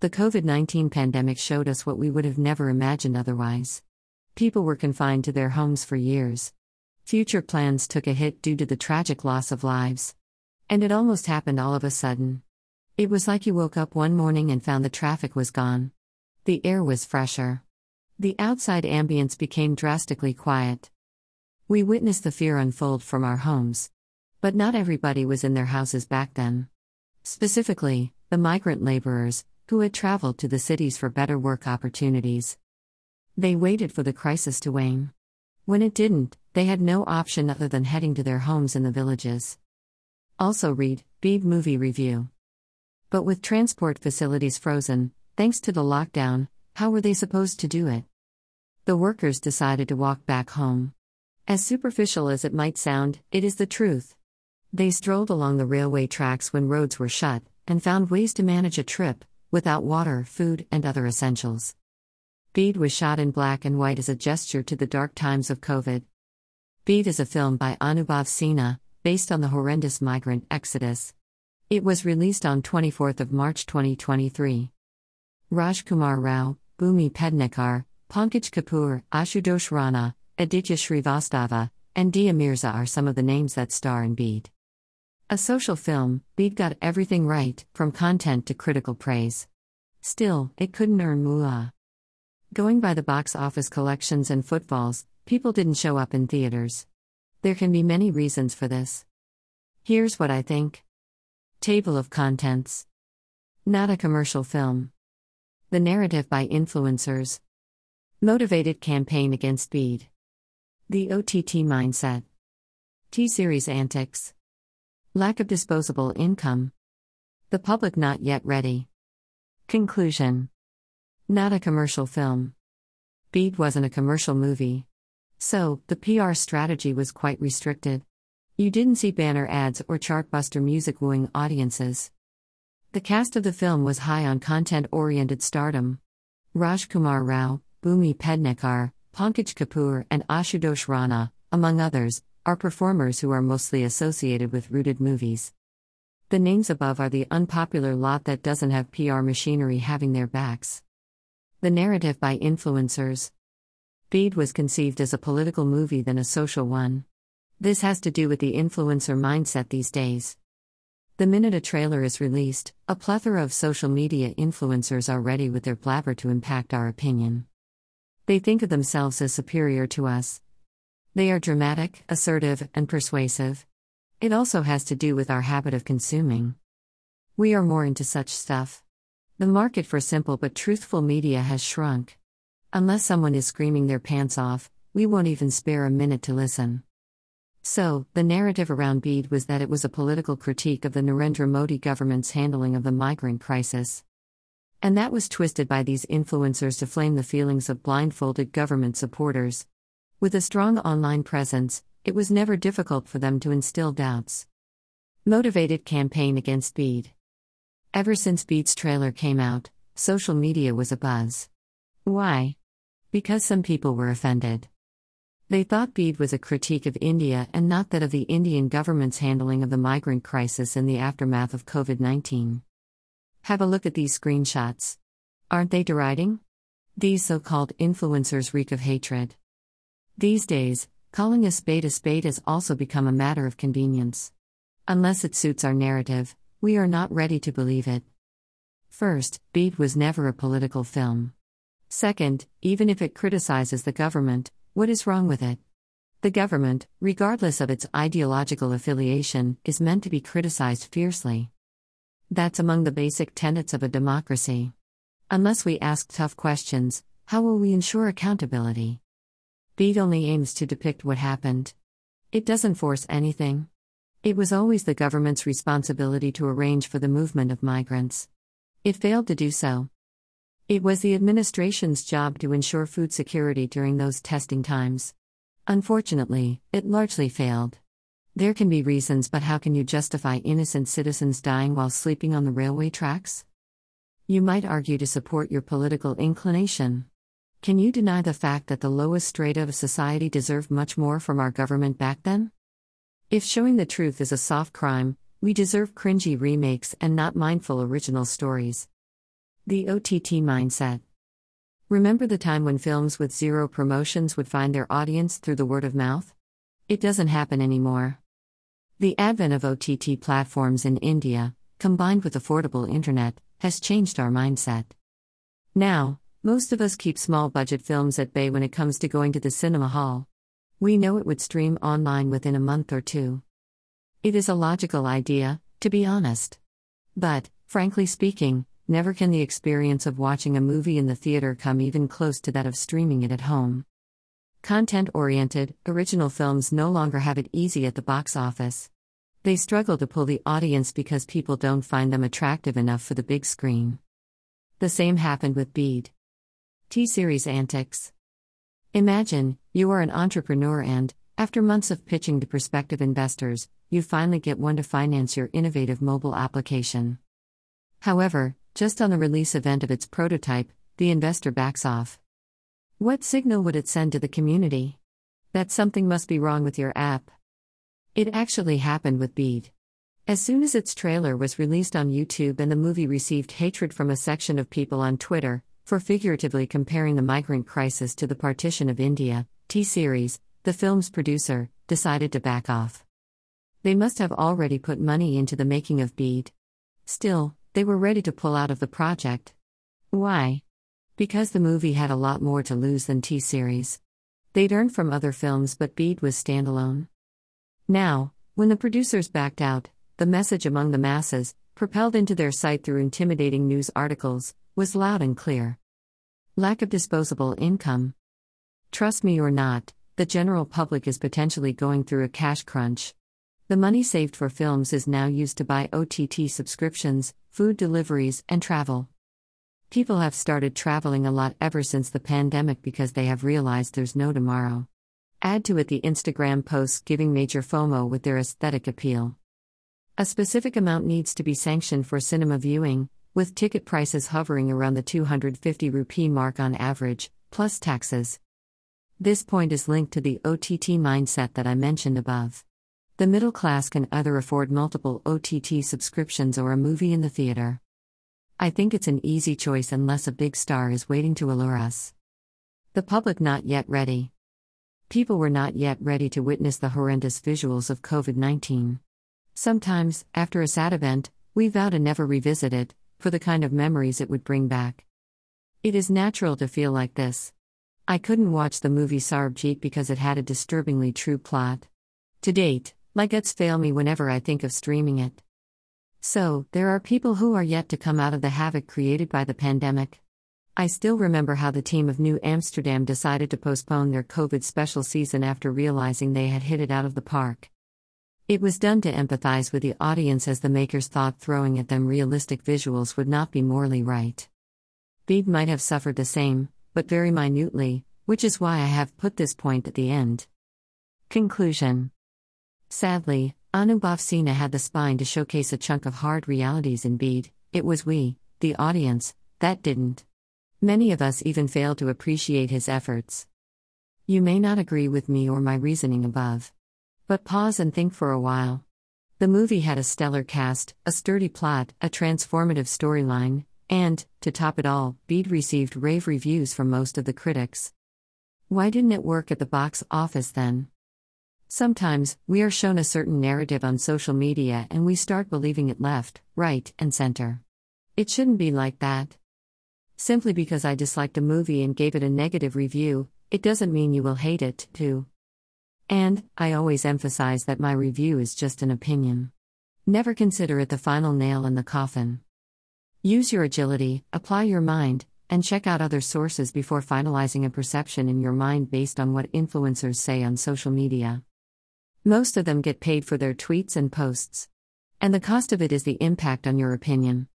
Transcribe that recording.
The COVID 19 pandemic showed us what we would have never imagined otherwise. People were confined to their homes for years. Future plans took a hit due to the tragic loss of lives. And it almost happened all of a sudden. It was like you woke up one morning and found the traffic was gone. The air was fresher. The outside ambience became drastically quiet. We witnessed the fear unfold from our homes. But not everybody was in their houses back then. Specifically, the migrant laborers, who had traveled to the cities for better work opportunities. They waited for the crisis to wane. When it didn't, they had no option other than heading to their homes in the villages. Also, read Bheed Movie Review. But with transport facilities frozen, thanks to the lockdown, how were they supposed to do it? The workers decided to walk back home. As superficial as it might sound, it is the truth. They strolled along the railway tracks when roads were shut, and found ways to manage a trip, without water, food, and other essentials. Bheed was shot in black and white as a gesture to the dark times of COVID. Bheed is a film by Anubhav Sinha, based on the horrendous migrant exodus. It was released on 24 March 2023. Rajkumar Rao, Bhumi Pednekar, Pankaj Kapoor, Ashutosh Rana, Aditya Srivastava, and Dia Mirza are some of the names that star in Bheed. A social film, Bheed got everything right, from content to critical praise. Still, it couldn't earn moolah. Going by the box office collections and footfalls, people didn't show up in theaters. There can be many reasons for this. Here's what I think Table of Contents Not a commercial film. The narrative by influencers. Motivated campaign against Bheed. The OTT mindset. T series antics. Lack of disposable income. The public not yet ready. Conclusion Not a commercial film. Bheed wasn't a commercial movie. So, the PR strategy was quite restricted. You didn't see banner ads or chartbuster music wooing audiences. The cast of the film was high on content oriented stardom. Rajkumar Rao, Bhumi Pednekar, Pankaj Kapoor, and Ashutosh Rana, among others, are performers who are mostly associated with rooted movies. The names above are the unpopular lot that doesn't have PR machinery having their backs. The narrative by influencers. Bheed was conceived as a political movie than a social one. This has to do with the influencer mindset these days. The minute a trailer is released, a plethora of social media influencers are ready with their blabber to impact our opinion. They think of themselves as superior to us, they are dramatic, assertive, and persuasive. It also has to do with our habit of consuming. We are more into such stuff. The market for simple but truthful media has shrunk. Unless someone is screaming their pants off, we won't even spare a minute to listen. So, the narrative around Bheed was that it was a political critique of the Narendra Modi government's handling of the migrant crisis. And that was twisted by these influencers to flame the feelings of blindfolded government supporters. With a strong online presence, it was never difficult for them to instill doubts. Motivated campaign against Bheed. Ever since Bheed's trailer came out, social media was abuzz. Why? Because some people were offended. They thought Bheed was a critique of India and not that of the Indian government's handling of the migrant crisis in the aftermath of COVID 19. Have a look at these screenshots. Aren't they deriding? These so called influencers reek of hatred. These days, calling a spade a spade has also become a matter of convenience. Unless it suits our narrative, we are not ready to believe it. First, Bheed was never a political film. Second, even if it criticizes the government, what is wrong with it? The government, regardless of its ideological affiliation, is meant to be criticized fiercely. That's among the basic tenets of a democracy. Unless we ask tough questions, how will we ensure accountability? Bheed only aims to depict what happened. It doesn't force anything. It was always the government's responsibility to arrange for the movement of migrants. It failed to do so. It was the administration's job to ensure food security during those testing times. Unfortunately, it largely failed. There can be reasons, but how can you justify innocent citizens dying while sleeping on the railway tracks? You might argue to support your political inclination. Can you deny the fact that the lowest strata of society deserved much more from our government back then? If showing the truth is a soft crime, we deserve cringy remakes and not mindful original stories. The OTT mindset. Remember the time when films with zero promotions would find their audience through the word of mouth? It doesn't happen anymore. The advent of OTT platforms in India, combined with affordable internet, has changed our mindset. Now, most of us keep small budget films at bay when it comes to going to the cinema hall. We know it would stream online within a month or two. It is a logical idea, to be honest. But, frankly speaking, never can the experience of watching a movie in the theater come even close to that of streaming it at home. Content oriented, original films no longer have it easy at the box office. They struggle to pull the audience because people don't find them attractive enough for the big screen. The same happened with Bheed. T Series Antics. Imagine, you are an entrepreneur and, after months of pitching to prospective investors, you finally get one to finance your innovative mobile application. However, just on the release event of its prototype, the investor backs off. What signal would it send to the community? That something must be wrong with your app. It actually happened with Bheed. As soon as its trailer was released on YouTube and the movie received hatred from a section of people on Twitter, for figuratively comparing the migrant crisis to the partition of India, T Series, the film's producer, decided to back off. They must have already put money into the making of Bheed. Still, they were ready to pull out of the project. Why? Because the movie had a lot more to lose than T Series. They'd earned from other films, but Bheed was standalone. Now, when the producers backed out, the message among the masses, propelled into their site through intimidating news articles, was loud and clear. Lack of disposable income. Trust me or not, the general public is potentially going through a cash crunch. The money saved for films is now used to buy OTT subscriptions, food deliveries, and travel. People have started traveling a lot ever since the pandemic because they have realized there's no tomorrow. Add to it the Instagram posts giving major FOMO with their aesthetic appeal. A specific amount needs to be sanctioned for cinema viewing, with ticket prices hovering around the 250 rupee mark on average, plus taxes. This point is linked to the OTT mindset that I mentioned above. The middle class can either afford multiple OTT subscriptions or a movie in the theater. I think it's an easy choice unless a big star is waiting to allure us. The public not yet ready. People were not yet ready to witness the horrendous visuals of COVID 19. Sometimes, after a sad event, we vow to never revisit it, for the kind of memories it would bring back. It is natural to feel like this. I couldn't watch the movie Sarbjit because it had a disturbingly true plot. To date, my guts fail me whenever I think of streaming it. So, there are people who are yet to come out of the havoc created by the pandemic. I still remember how the team of New Amsterdam decided to postpone their COVID special season after realizing they had hit it out of the park. It was done to empathize with the audience as the makers thought throwing at them realistic visuals would not be morally right. Bheed might have suffered the same, but very minutely, which is why I have put this point at the end. Conclusion Sadly, Anubhav Sinha had the spine to showcase a chunk of hard realities in Bheed, it was we, the audience, that didn't. Many of us even failed to appreciate his efforts. You may not agree with me or my reasoning above. But pause and think for a while. The movie had a stellar cast, a sturdy plot, a transformative storyline, and, to top it all, Bheed received rave reviews from most of the critics. Why didn't it work at the box office then? Sometimes, we are shown a certain narrative on social media and we start believing it left, right, and center. It shouldn't be like that. Simply because I disliked a movie and gave it a negative review, it doesn't mean you will hate it, too. And, I always emphasize that my review is just an opinion. Never consider it the final nail in the coffin. Use your agility, apply your mind, and check out other sources before finalizing a perception in your mind based on what influencers say on social media. Most of them get paid for their tweets and posts. And the cost of it is the impact on your opinion.